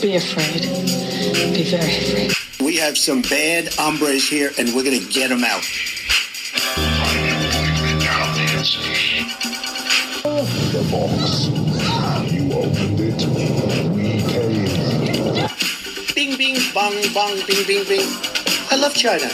Be afraid. Be very afraid. We have some bad hombres here, and we're gonna get them out. The box. You opened it. We came. Bing, bing, bong, bong, bing, bing, bing. I love China.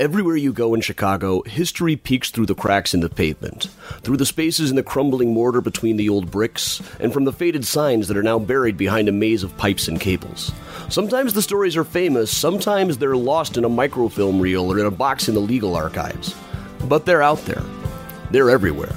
Everywhere you go in Chicago, history peeks through the cracks in the pavement, through the spaces in the crumbling mortar between the old bricks, and from the faded signs that are now buried behind a maze of pipes and cables. Sometimes the stories are famous, sometimes they're lost in a microfilm reel or in a box in the legal archives. But they're out there. They're everywhere.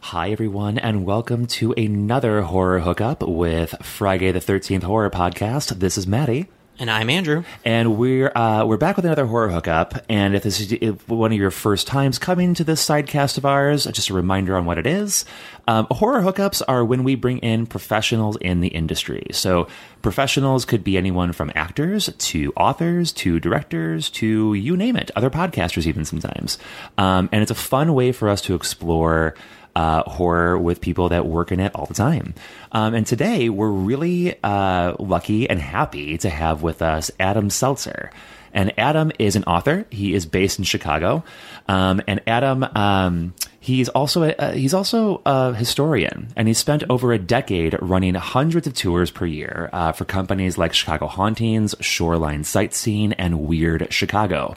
Hi, everyone, and welcome to another horror hookup with Friday the 13th Horror Podcast. This is Maddie. And I'm Andrew. And we're uh, we're back with another horror hookup. And if this is one of your first times coming to this sidecast of ours, just a reminder on what it is. Um, horror hookups are when we bring in professionals in the industry. So professionals could be anyone from actors to authors to directors to you name it, other podcasters even sometimes. Um, and it's a fun way for us to explore uh, horror with people that work in it all the time. Um, and today we're really uh, lucky and happy to have with us Adam Selzer. And Adam is an author. He is based in Chicago. Um, and Adam, um, he's also a, uh, he's also a historian, and he spent over a decade running hundreds of tours per year uh, for companies like Chicago Hauntings, Shoreline Sightseeing, and Weird Chicago.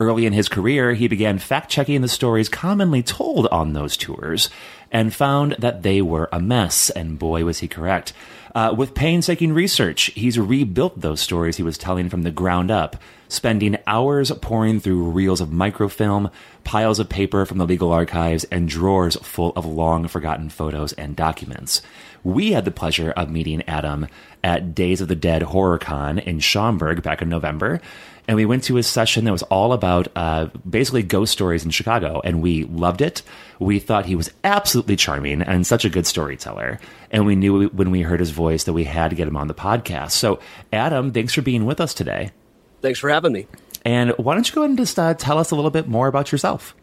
Early in his career, he began fact checking the stories commonly told on those tours and found that they were a mess, and boy, was he correct. Uh, with painstaking research, he's rebuilt those stories he was telling from the ground up, spending hours poring through reels of microfilm, piles of paper from the legal archives, and drawers full of long forgotten photos and documents. We had the pleasure of meeting Adam at Days of the Dead HorrorCon in Schaumburg back in November and we went to a session that was all about uh, basically ghost stories in Chicago, and we loved it. We thought he was absolutely charming and such a good storyteller, and we knew when we heard his voice that we had to get him on the podcast. So, Adam, thanks for being with us today. Thanks for having me. And why don't you go ahead and just uh, tell us a little bit more about yourself?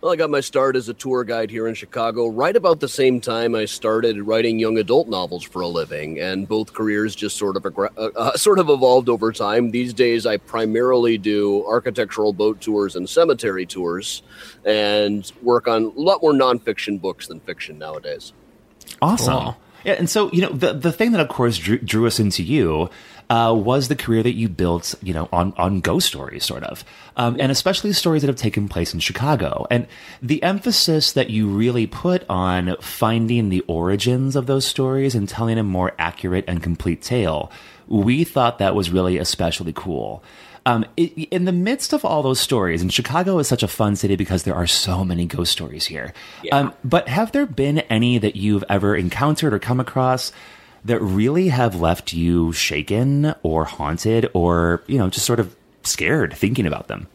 Well, I got my start as a tour guide here in Chicago right about the same time I started writing young adult novels for a living, and both careers just sort of uh, uh, sort of evolved over time. These days, I primarily do architectural boat tours and cemetery tours, and work on a lot more nonfiction books than fiction nowadays. Awesome. Cool. Yeah, and so you know the the thing that of course drew, drew us into you uh, was the career that you built, you know, on on ghost stories, sort of, um, and especially stories that have taken place in Chicago, and the emphasis that you really put on finding the origins of those stories and telling a more accurate and complete tale. We thought that was really especially cool. Um, in the midst of all those stories, and Chicago is such a fun city because there are so many ghost stories here. Um, but have there been any that you've ever encountered or come across that really have left you shaken or haunted or, you know, just sort of scared thinking about them?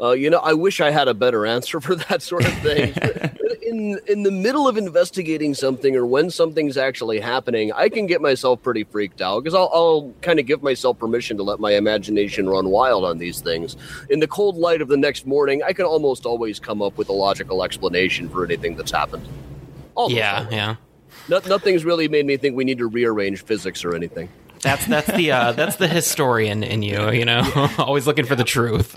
Uh, you know, I wish I had a better answer for that sort of thing. in in the middle of investigating something or when something's actually happening, I can get myself pretty freaked out because I'll, I'll kind of give myself permission to let my imagination run wild on these things. In the cold light of the next morning, I can almost always come up with a logical explanation for anything that's happened. Almost Yeah, always. yeah. No, nothing's really made me think we need to rearrange physics or anything. That's that's the uh, that's the historian in you, you know, always looking for the truth.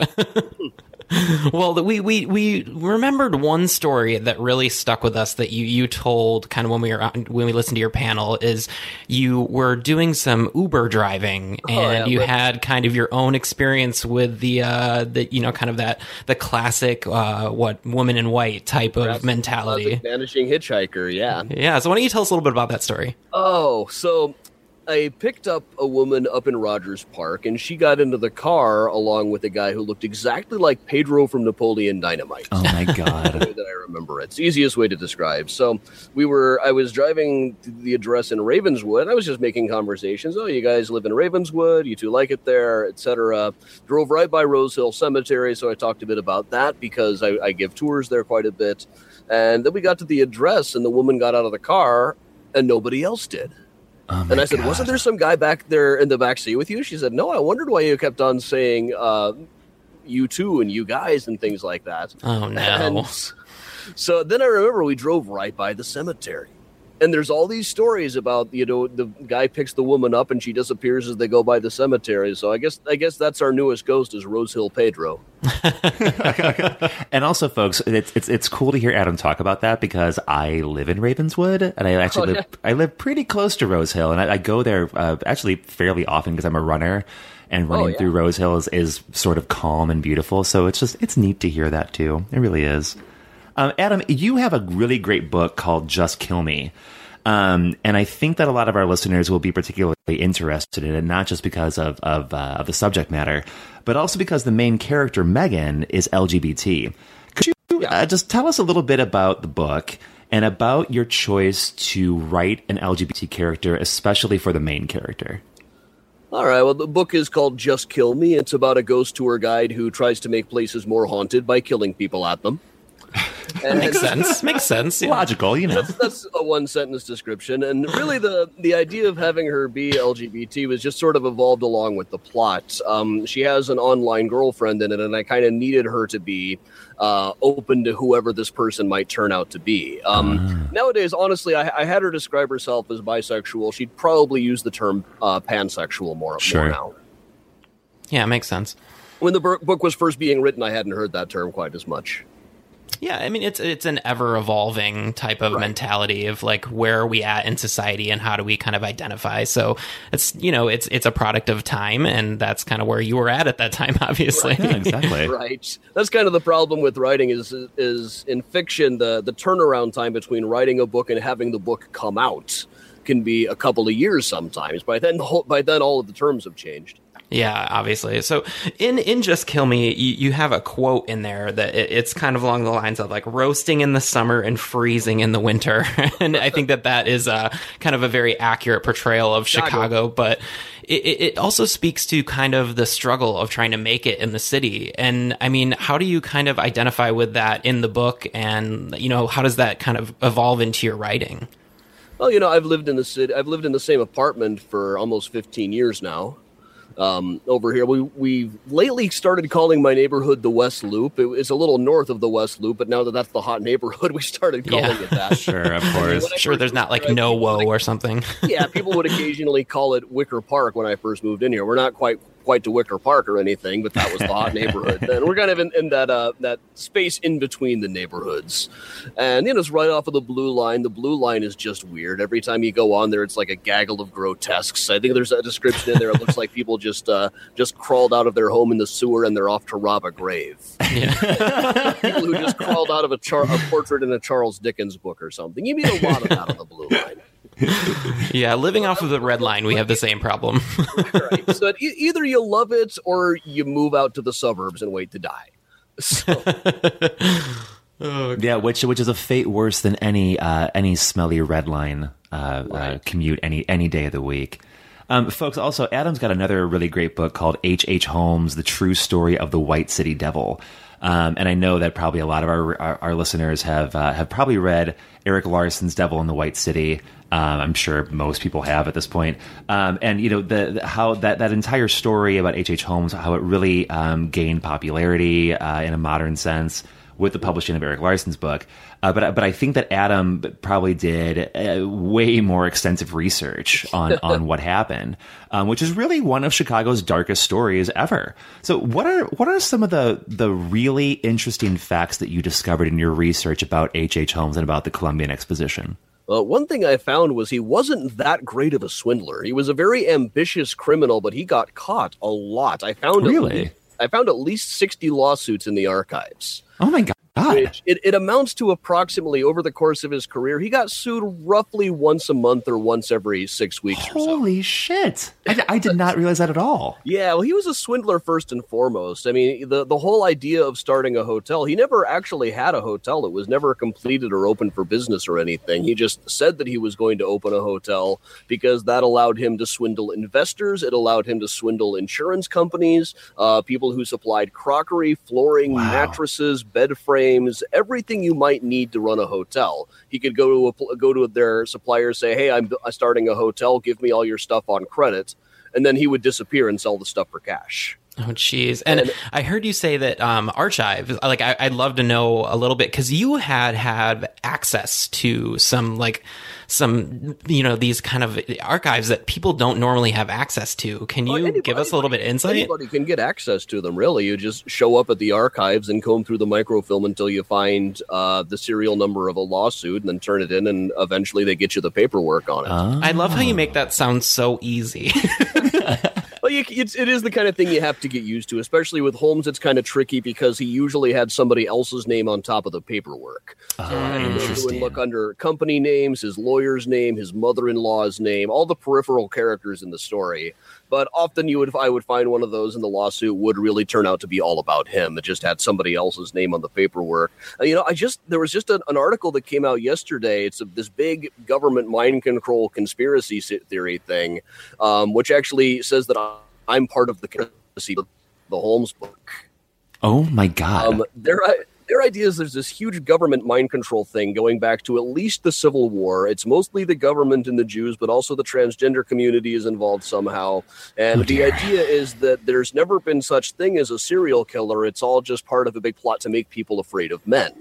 well, we we we remembered one story that really stuck with us that you you told kind of when we were on, when we listened to your panel is you were doing some Uber driving and yeah, you right. had kind of your own experience with the uh the you know kind of that the classic uh what woman in white type of mentality. Vanishing hitchhiker, yeah. Yeah, so why don't you tell us a little bit about that story? Oh, so I picked up a woman up in Rogers Park, and she got into the car along with a guy who looked exactly like Pedro from Napoleon Dynamite. Oh my the god. way that I remember it. It's the easiest way to describe. So we were, I was driving to the address in Ravenswood. I was just making conversations. Oh, you guys live in Ravenswood. You two like it there, etc. Drove right by Rose Hill Cemetery, so I talked a bit about that because I, I give tours there quite a bit. And then we got to the address, and the woman got out of the car, and nobody else did. Oh And I said, God. "Wasn't there some guy back there in the back seat with you?" She said, "No. I wondered why you kept on saying uh, you two and you guys and things like that. Oh no. And so then I remember we drove right by the cemetery. And there's all these stories about you know the guy picks the woman up and she disappears as they go by the cemetery. So I guess I guess that's our newest ghost is Rose Hill Pedro. And also, folks, it's, it's it's cool to hear Adam talk about that because I live in Ravenswood, and I actually Oh, live yeah. I live pretty close to Rose Hill, and I, I go there uh, actually fairly often because I'm a runner, and running Oh, yeah. through Rose Hill is, is sort of calm and beautiful. So it's just it's neat to hear that too. It really is. Um, Adam, you have a really great book called Just Kill Me. Um, and I think that a lot of our listeners will be particularly interested in it, not just because of of, uh, of the subject matter, but also because the main character Megan is LGBT. Could you uh, just tell us a little bit about the book and about your choice to write an LGBT character, especially for the main character? All right. Well, the book is called Just Kill Me. It's about a ghost tour guide who tries to make places more haunted by killing people at them. And Makes sense. Makes sense. Yeah. Logical, you know. that's a one sentence description. And really, the the idea of having her be LGBT was just sort of evolved along with the plot. Um, she has an online girlfriend in it, and I kind of needed her to be uh, open to whoever this person might turn out to be. Um, Nowadays, honestly, I, I had her describe herself as bisexual. She'd probably use the term uh, pansexual more, Sure. more now. Yeah, makes sense. When the book was first being written, I hadn't heard that term quite as much. Yeah, I mean it's it's an ever evolving type of mentality of like where are we at in society and how do we kind of identify. So it's you know it's it's a product of time and that's kind of where you were at at that time, obviously. Yeah, exactly. Right. That's kind of the problem with writing is is in fiction the the turnaround time between writing a book and having the book come out can be a couple of years sometimes. By then the whole, by then all of the terms have changed. Yeah, obviously. So in in just kill me, you, you have a quote in there that it, it's kind of along the lines of like roasting in the summer and freezing in the winter, and I think that that is uh, kind of a very accurate portrayal of Chicago. But it, it it also speaks to kind of the struggle of trying to make it in the city. And I mean, how do you kind of identify with that in the book, and you know, how does that kind of evolve into your writing? Well, you know, I've lived in the city. I've lived in the same apartment for almost 15 years now. Um, over here, we we lately started calling my neighborhood the West Loop. It, it's a little north of the West Loop, but now that that's the hot neighborhood, we started calling Yeah. it that. Sure, of course. Sure, there's not like no woe like- or something. yeah, people would occasionally call it Wicker Park when I first moved in here. We're not quite quite to Wicker Park or anything, but that was the hot neighborhood. And we're kind of in, in that uh, that space in between the neighborhoods. And you know, it's right off of the blue line. The blue line is just weird. Every time you go on there, it's like a gaggle of grotesques. I think there's a description in there. It looks like people just uh, just crawled out of their home in the sewer and they're off to rob a grave. people who just crawled out of a, char- a portrait in a Charles Dickens book or something. You meet a lot of that on the blue line. Yeah, living off of the red line, we have the same problem. right. So e- either you love it or you move out to the suburbs and wait to die. So, Yeah, which which is a fate worse than any uh, any smelly red line uh, uh, commute any any day of the week. Um, folks, also Adam's got another really great book called H. H. Holmes: The True Story of the White City Devil. Um, and I know that probably a lot of our our, our listeners have uh, have probably read Erik Larson's Devil in the White City. Um, I'm sure most people have at this point. Um, and you know the, the how that that entire story about H. H. Holmes, how it really um, gained popularity uh, in a modern sense with the publishing of Erik Larson's book. Uh, but but I think that Adam probably did uh, way more extensive research on on what happened, um, which is really one of Chicago's darkest stories ever. So what are what are some of the the really interesting facts that you discovered in your research about H. H. Holmes and about the Columbian Exposition? uh, one thing I found was he wasn't that great of a swindler. He was a very ambitious criminal, but he got caught a lot. I found Really? I found at least sixty lawsuits in the archives. Oh my god! Which it, it amounts to approximately over the course of his career, he got sued roughly once a month or once every six weeks or so. Holy shit! I, I did not realize that at all. Yeah, well, he was a swindler first and foremost. I mean, the the whole idea of starting a hotel, he never actually had a hotel. It was never completed or open for business or anything. He just said that he was going to open a hotel because that allowed him to swindle investors. It allowed him to swindle insurance companies, uh, people who supplied crockery, flooring, Wow. mattresses, bed frames, everything you might need to run a hotel. He could go to a, go to their suppliers, say, "Hey, I'm starting a hotel. Give me all your stuff on credit." and then he would disappear and sell the stuff for cash. Oh, jeez. And, I heard you say that um, archive. Like, I, I'd love to know a little bit because you had had access to some like some you know these kind of archives that people don't normally have access to. Can you Anybody- give us a little bit of insight? Anybody can get access to them. Really, you just show up at the archives and comb through the microfilm until you find uh, the serial number of a lawsuit, and then turn it in, and eventually they get you the paperwork on it. I love how you make that sound so easy. You, it's, it is the kind of thing you have to get used to, especially with Holmes. It's kind of tricky because he usually had somebody else's name on top of the paperwork. So you would interesting. look under company names, his lawyer's name, his mother-in-law's name, all the peripheral characters in the story. But often you would, I would find one of those in the lawsuit would really turn out to be all about him. It just had somebody else's name on the paperwork. Uh, you know, I just there was just an, an article that came out yesterday. It's a, this big government mind control conspiracy theory thing, um, which actually says that I- I'm part of the conspiracy, the Holmes book. Oh my god. Um, their their idea is there's this huge government mind control thing going back to at least the Civil War. It's mostly the government and the Jews, but also the transgender community is involved somehow. And Oh, the idea is that there's never been such thing as a serial killer. It's all just part of a big plot to make people afraid of men.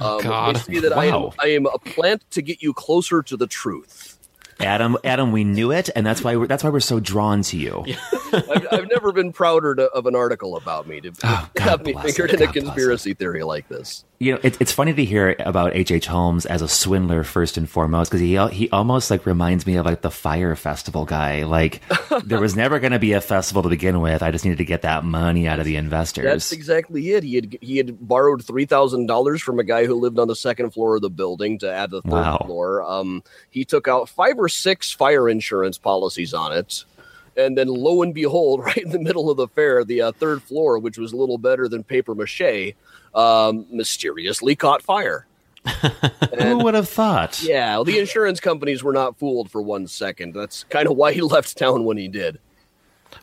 Um, God. they say that I, am, I am a plant to get you closer to the truth. Adam, Adam, we knew it, and that's why we're, that's why we're so drawn to you. I've, I've never been prouder to, of an article about me to Oh, God have me bless fingered it, in a God it. conspiracy theory like this. You know, it, it's funny to hear about H. H. Holmes as a swindler first and foremost because he he almost like reminds me of like the fire festival guy. Like there was never going to be a festival to begin with. I just needed to get that money out of the investors. That's exactly it. He had he had borrowed three thousand dollars from a guy who lived on the second floor of the building to add the third Wow. floor. Um, he took out five or six fire insurance policies on it, and then lo and behold, right in the middle of the fair, the uh, third floor, which was a little better than paper mache, um, mysteriously caught fire. Who would have thought? Yeah, well, the insurance companies were not fooled for one second. That's kind of why he left town when he did.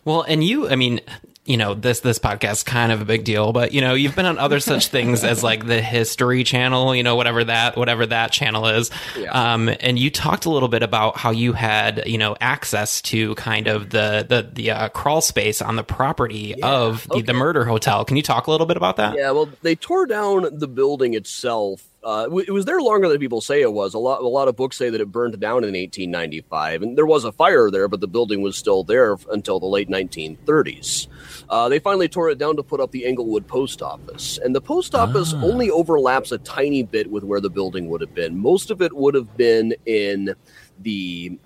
Well, and you, I mean, you know, this this podcast is kind of a big deal, but you know, you've been on other such things as like the History Channel, you know, whatever that whatever that channel is. Yeah. Um, and you talked a little bit about how you had, you know, access to kind of the the the uh, crawl space on the property of the, the murder hotel. Can you talk a little bit about that? Yeah, well, they tore down the building itself. Uh, it was there longer than people say it was. A lot, a lot of books say that it burned down in 1895, and there was a fire there, but the building was still there until the late 1930s. Uh, they finally tore it down to put up the Englewood Post Office, and the post office only overlaps a tiny bit with where the building would have been. Most of it would have been in the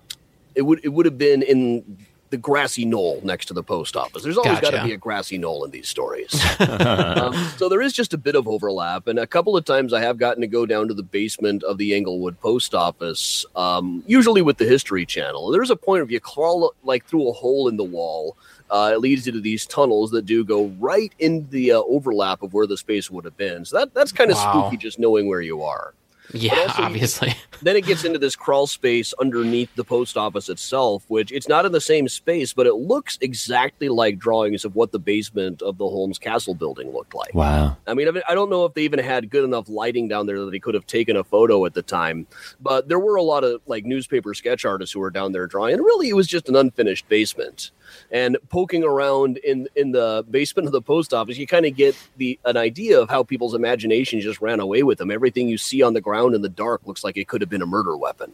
it would it would have been in the grassy knoll next to the post office. There's always got to be a grassy knoll in these stories. um, so there is just a bit of overlap, and a couple of times I have gotten to go down to the basement of the Englewood post office, um, usually with the History Channel. There's a point where you crawl like through a hole in the wall. Uh, it leads you to these tunnels that do go right in the uh, overlap of where the space would have been. So that that's kind of Wow. spooky, just knowing where you are Yeah, also obviously. then it gets into this crawl space underneath the post office itself, which it's not in the same space, but it looks exactly like drawings of what the basement of the Holmes Castle building looked like. Wow. I mean, I mean, I don't know if they even had good enough lighting down there that they could have taken a photo at the time, but there were a lot of like newspaper sketch artists who were down there drawing, and really it was just an unfinished basement. And poking around in in the basement of the post office, you kind of get the an idea of how people's imagination just ran away with them. Everything you see on the ground in the dark looks like it could have been a murder weapon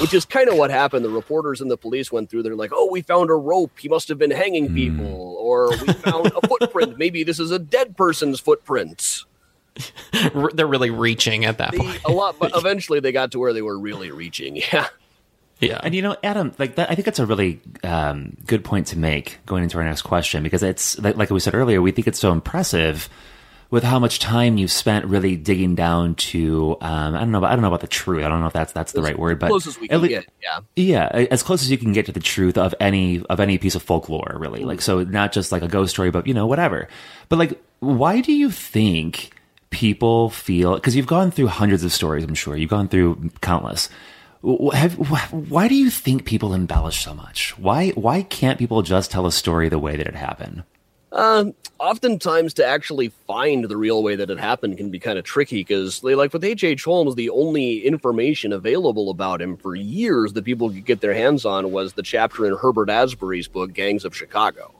which is kind of what happened. The reporters and the police went through. They're like, "Oh, we found a rope. He must have been hanging hmm. people, or we found a footprint. Maybe this is a dead person's footprint." R- They're really reaching at that They, point. a lot, but eventually they got to where they were really reaching. Yeah, Yeah. And you know, Adam, like that, I think that's a really um, good point to make going into our next question because it's like, like we said earlier, we think it's so impressive with how much time you've spent really digging down to. Um, I don't know, about, I don't know about the truth. I don't know if that's that's the right word, but close as we can lea- get. Yeah, Yeah, as close as you can get to the truth of any of any piece of folklore, really. Like so, not just like a ghost story, but you know, whatever. But like, why do you think people feel? Because you've gone through hundreds of stories, I'm sure you've gone through countless. Have, why do you think people embellish so much? Why why can't people just tell a story the way that it happened? oftentimes to actually find the real way that it happened can be kind of tricky because they like with H.H. Holmes, the only information available about him for years that people could get their hands on was the chapter in Herbert Asbury's book, Gangs of Chicago.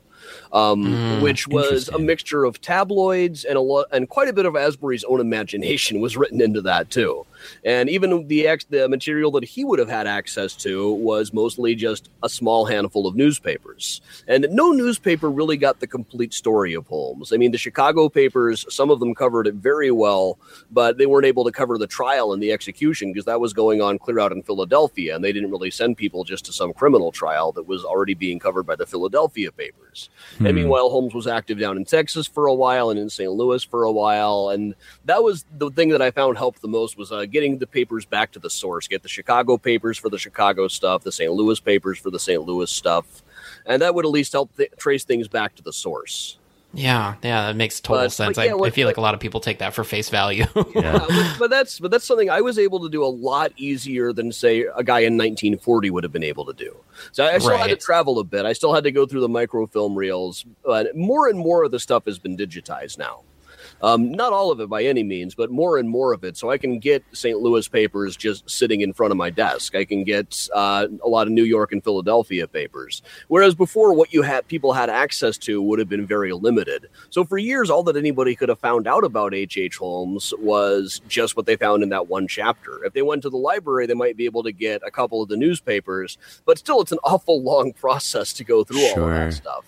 um, which was a mixture of tabloids and a lot and quite a bit of Asbury's own imagination was written into that too. And even the ex- the material that he would have had access to was mostly just a small handful of newspapers. And no newspaper really got the complete story of Holmes. I mean, the Chicago papers, some of them covered it very well, but they weren't able to cover the trial and the execution because that was going on clear out in Philadelphia, and they didn't really send people just to some criminal trial that was already being covered by the Philadelphia papers. And meanwhile, Holmes was active down in Texas for a while and in St. Louis for a while, and that was the thing that I found helped the most was uh, getting the papers back to the source. Get the Chicago papers for the Chicago stuff, the St. Louis papers for the St. Louis stuff, and that would at least help th- trace things back to the source. Yeah, yeah, that makes total But- sense. but yeah, I, I feel like a lot of people take that for face value. Yeah. But, but that's but that's something I was able to do a lot easier than say a guy in 1940 would have been able to do. So I still had to travel a bit. I still had to go through the microfilm reels. But more and more of the stuff has been digitized now. Um, not all of it by any means, but more and more of it. So I can get St. Louis papers just sitting in front of my desk. I can get uh, a lot of New York and Philadelphia papers. Whereas before, what you had people had access to would have been very limited. So for years, all that anybody could have found out about H.H. H. Holmes was just what they found in that one chapter. If they went to the library, they might be able to get a couple of the newspapers, but still, it's an awful long process to go through all of that stuff.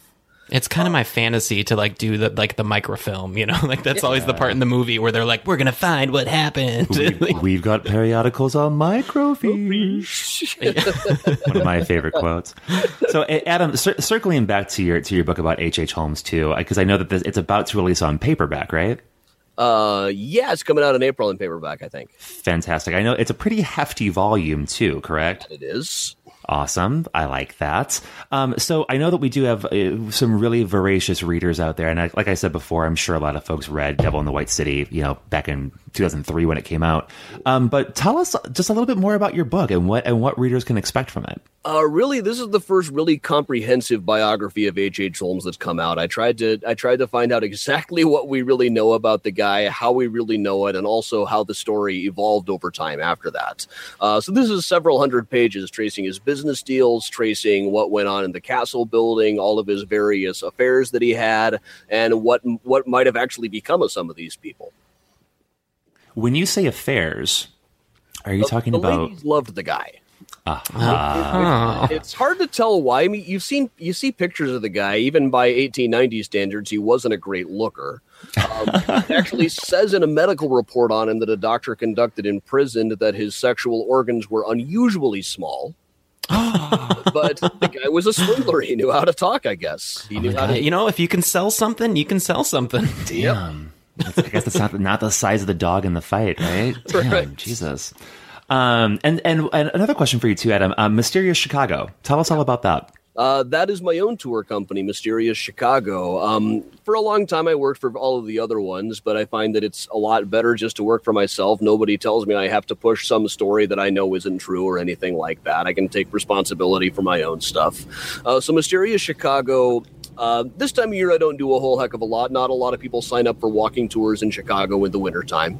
It's kind of my fantasy to like do the like the microfilm, you know, like that's always the part in the movie where they're like, "We're gonna find what happened." We- We've got periodicals on microfiche. One of my favorite quotes. So, Adam, cir- circling back to your to your book about H. H. Holmes too, because I know that this, it's about to release on paperback, right? Uh, yeah, it's coming out in April in paperback, I think. Fantastic. I know it's a pretty hefty volume too, correct? It is. Awesome. I like that. Um, so I know that we do have uh, some really voracious readers out there, and I, like I said before, I'm sure a lot of folks read *Devil in the White City*, you know, back in 2003 when it came out. Um, but tell us just a little bit more about your book and what and what readers can expect from it. Uh, really, this is the first really comprehensive biography of H. H. Holmes that's come out. I tried to I tried to find out exactly what we really know about the guy, how we really know it, and also how the story evolved over time after that. Uh, so this is several hundred pages tracing his business deals, tracing what went on in the castle building, all of his various affairs that he had, and what what might have actually become of some of these people. When you say affairs, are you talking the about? ladies loved the guy. Huh. It's hard to tell why. I mean, you've seen you see pictures of the guy. Even by 1890 standards, he wasn't a great looker. Um, it actually says in a medical report on him that a doctor conducted in prison that his sexual organs were unusually small. but the guy was a swindler. He knew how to talk. I guess he knew how to. you know, if you can sell something, you can sell something. Damn. That's- I guess that's not not the size of the dog in the fight, right? Damn, Right. Jesus. Um, and, and and another question for you too, Adam. Um, Mysterious Chicago. Tell us all about that. Uh, that is my own tour company, Mysterious Chicago. Um, for a long time, I worked for all of the other ones, but I find that it's a lot better just to work for myself. Nobody tells me I have to push some story that I know isn't true or anything like that. I can take responsibility for my own stuff. Uh, so, Mysterious Chicago. Uh, this time of year, I don't do a whole heck of a lot. Not a lot of people sign up for walking tours in Chicago in the wintertime.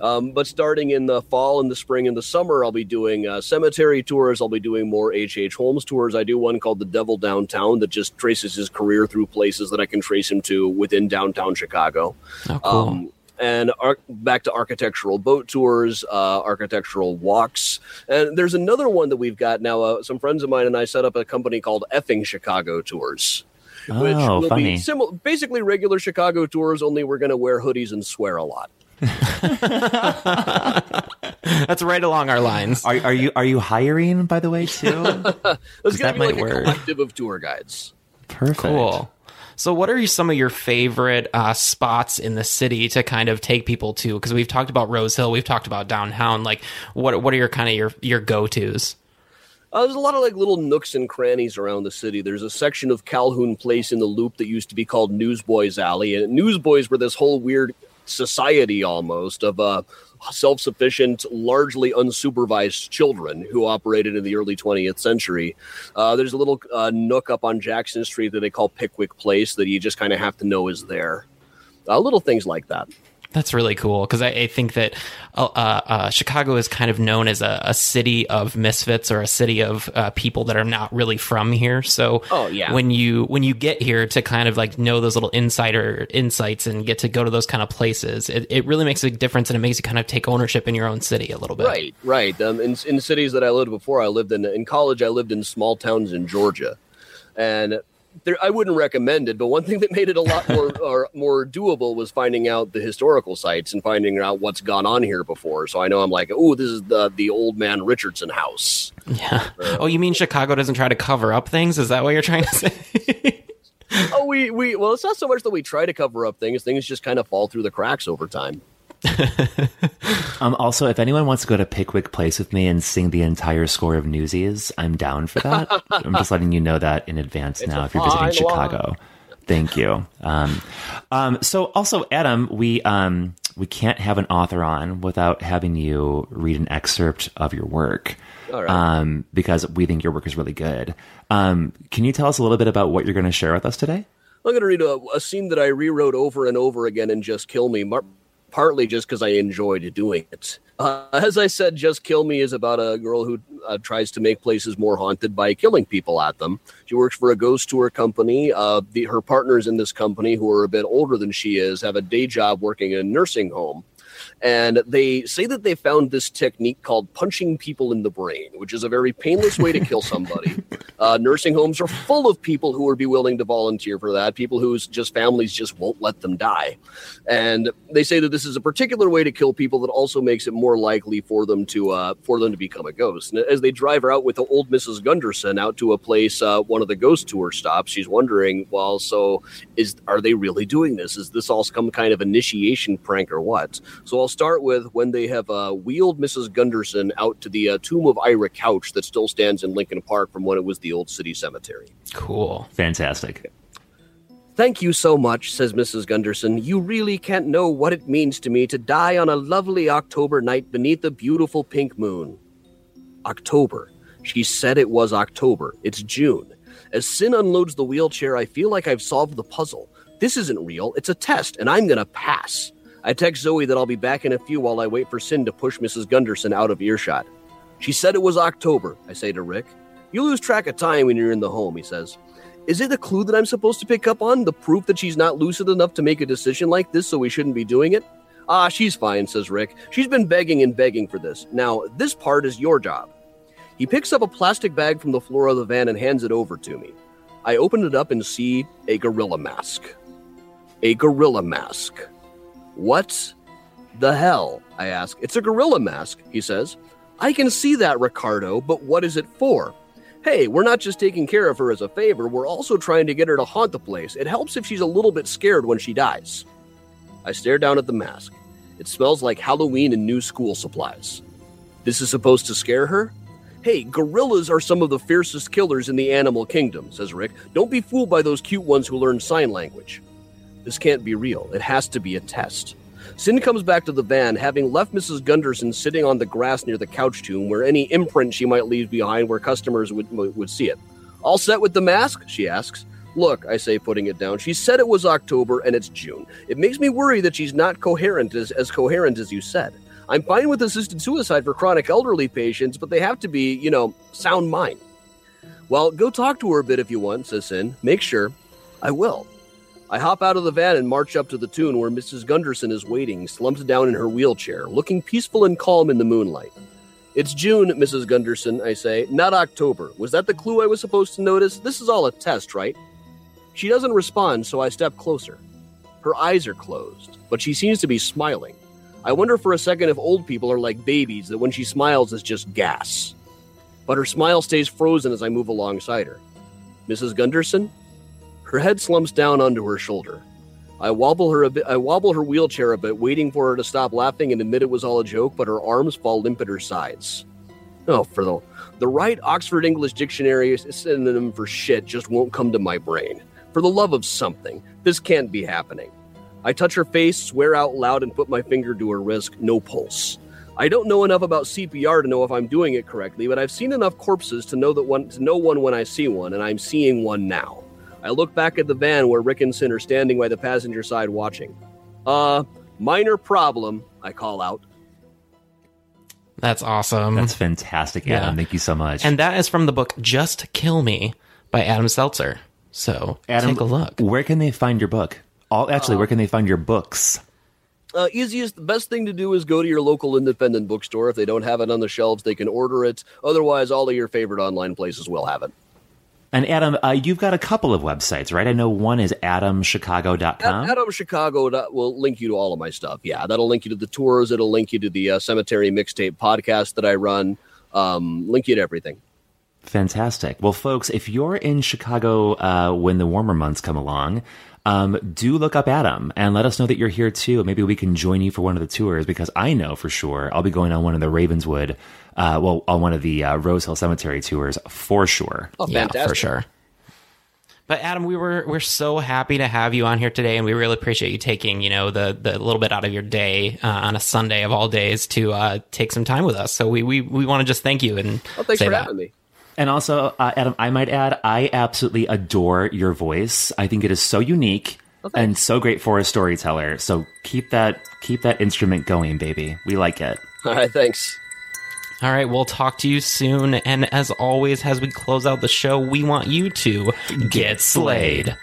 Um, but starting in the fall and the spring and the summer, I'll be doing uh, cemetery tours. I'll be doing more H.H. H. Holmes tours. I do one called The Devil Downtown that just traces his career through places that I can trace him to within downtown Chicago. Oh, cool. Um, and ar- back to architectural boat tours, uh, architectural walks. And there's another one that we've got now. Uh, some friends of mine and I set up a company called Effing Chicago Tours. Which Oh, will funny. be similar, basically regular Chicago tours, only we're going to wear hoodies and swear a lot. That's right along our lines. Are, are you are you hiring by the way too? There's that going to be might like a work. collective of tour guides. Perfect. Cool. So, what are some of your favorite uh, spots in the city to kind of take people to? Because we've talked about Rose Hill, we've talked about downtown. Like, what what are your kind of your your go tos? Uh, there's a lot of like little nooks and crannies around the city. There's a section of Calhoun Place in the Loop that used to be called Newsboys Alley, and Newsboys were this whole weird society almost of uh, self-sufficient, largely unsupervised children who operated in the early 20th century. Uh, there's a little uh, nook up on Jackson Street that they call Pickwick Place that you just kind of have to know is there. Uh, little things like that. That's really cool because I, I think that uh, uh, Chicago is kind of known as a, a, city of misfits or a city of uh, people that are not really from here. So, oh yeah, when you when you get here to kind of like know those little insider insights and get to go to those kind of places, it, it really makes a difference and it makes you kind of take ownership in your own city a little bit. Right, right. Um, in in cities that I lived before, I lived in in college. I lived in small towns in Georgia, and there, I wouldn't recommend it, but one thing that made it a lot more or more doable was finding out the historical sites and finding out what's gone on here before. So I know I'm like, oh, this is the the old man Richardson house. Yeah. Uh, oh, you mean Chicago doesn't try to cover up things? Is that what you're trying to say? oh, we we well, it's not so much that we try to cover up things; things just kind of fall through the cracks over time. um, also, if anyone wants to go to Pickwick Place with me and sing the entire score of Newsies, I'm down for that. I'm just letting you know that in advance it's now if you're visiting Chicago. Thank you. Um, um, so, also, Adam, we um, we can't have an author on without having you read an excerpt of your work. Um, because we think your work is really good. Um, can you tell us a little bit about what you're going to share with us today? I'm going to read a, a, scene that I rewrote over and over again and Just Kill Me. Mar- partly just because I enjoyed doing it. Uh, as I said, Just Kill Me is about a girl who uh, tries to make places more haunted by killing people at them. She works for a ghost tour company. Uh, the, her partners in this company, who are a bit older than she is, have a day job working in a nursing home. And they say that they found this technique called punching people in the brain, which is a very painless way to kill somebody. Uh, nursing homes are full of people who would be willing to volunteer for that, people whose just families just won't let them die. And they say that this is a particular way to kill people that also makes it more likely for them to uh, for them to become a ghost. And as they drive her out with the old Mrs. Gunderson out to a place, uh, one of the ghost tour stops, she's wondering, well, so is are they really doing this? Is this all some kind of initiation prank or what? So I'll start with when they have uh, wheeled Mrs. Gunderson out to the uh, tomb of Ira Couch that still stands in Lincoln Park from when it was the old city cemetery. Cool. Fantastic. Thank you so much, says Mrs. Gunderson. You really can't know what it means to me to die on a lovely October night beneath a beautiful pink moon. October. She said it was October. It's June. As Sin unloads the wheelchair, I feel like I've solved the puzzle. This isn't real. It's a test, and I'm going to pass. I text Zoe that I'll be back in a few while I wait for Sin to push Mrs. Gunderson out of earshot. She said it was October, I say to Rick. You lose track of time when you're in the home, he says. Is it a clue that I'm supposed to pick up on? The proof that she's not lucid enough to make a decision like this, so we shouldn't be doing it? Ah, she's fine, says Rick. She's been begging and begging for this. Now, this part is your job. He picks up a plastic bag from the floor of the van and hands it over to me. I open it up and see a gorilla mask. A gorilla mask. What the hell? I ask. It's a gorilla mask, he says. I can see that, Ricardo, but what is it for? Hey, we're not just taking care of her as a favor, we're also trying to get her to haunt the place. It helps if she's a little bit scared when she dies. I stare down at the mask. It smells like Halloween and new school supplies. This is supposed to scare her? Hey, gorillas are some of the fiercest killers in the animal kingdom, says Rick. Don't be fooled by those cute ones who learn sign language. This can't be real. It has to be a test. Sin comes back to the van, having left Mrs. Gunderson sitting on the grass near the Couch tomb, where any imprint she might leave behind where customers would, would see it. All set with the mask? She asks. Look, I say, putting it down. She said it was October and it's June. It makes me worry that she's not coherent as, as coherent as you said. I'm fine with assisted suicide for chronic elderly patients, but they have to be, you know, sound mind. Well, go talk to her a bit if you want, says Sin. Make sure. I will. I hop out of the van and march up to the tune where Mrs. Gunderson is waiting, slumped down in her wheelchair, looking peaceful and calm in the moonlight. It's June, Mrs. Gunderson, I say, not October. Was that the clue I was supposed to notice? This is all a test, right? She doesn't respond, so I step closer. Her eyes are closed, but she seems to be smiling. I wonder for a second if old people are like babies, that when she smiles, is just gas. But her smile stays frozen as I move alongside her. Mrs. Gunderson, her head slumps down onto her shoulder. I wobble her a bit, I wobble her wheelchair a bit, waiting for her to stop laughing and admit it was all a joke, but her arms fall limp at her sides. Oh, for the the right Oxford English Dictionary synonym for shit just won't come to my brain. For the love of something, this can't be happening. I touch her face, swear out loud, and put my finger to her wrist. No pulse. I don't know enough about CPR to know if I'm doing it correctly, but I've seen enough corpses to know that one to know one when I see one, and I'm seeing one now. I look back at the van where Rick and Sin are standing by the passenger side watching. Uh, minor problem, I call out. That's awesome. That's fantastic, Adam. Yeah. Thank you so much. and that is from the book Just Kill Me by Adam Selzer. So Adam, take a look. Where can they find your book? All actually, where can they find your books? Uh, easiest, the best thing to do is go to your local independent bookstore. If they don't have it on the shelves, they can order it. Otherwise, all of your favorite online places will have it. And Adam, uh, you've got a couple of websites, right? I know one is adamchicago.com. Ad- Adam Chicago dot- will link you to all of my stuff. Yeah, that'll link you to the tours. It'll link you to the uh, Cemetery Mixtape podcast that I run. Um, link you to everything. Fantastic. Well, folks, if you're in Chicago uh, when the warmer months come along, um, do look up Adam and let us know that you're here too. Maybe we can join you for one of the tours because I know for sure I'll be going on one of the Ravenswood, uh, well, on one of the uh, Rose Hill Cemetery tours for sure. Oh, Yeah, fantastic. for sure. But Adam, we were we're so happy to have you on here today, and we really appreciate you taking you know the the little bit out of your day uh, on a Sunday of all days to uh, take some time with us. So we we, we want to just thank you and Well, thanks say for that. having me. And also, uh, Adam, I might add, I absolutely adore your voice. I think it is so unique and so great for a storyteller. So keep that keep that instrument going, baby. We like it. All right, thanks. All right, we'll talk to you soon. And as always, as we close out the show, we want you to get slayed.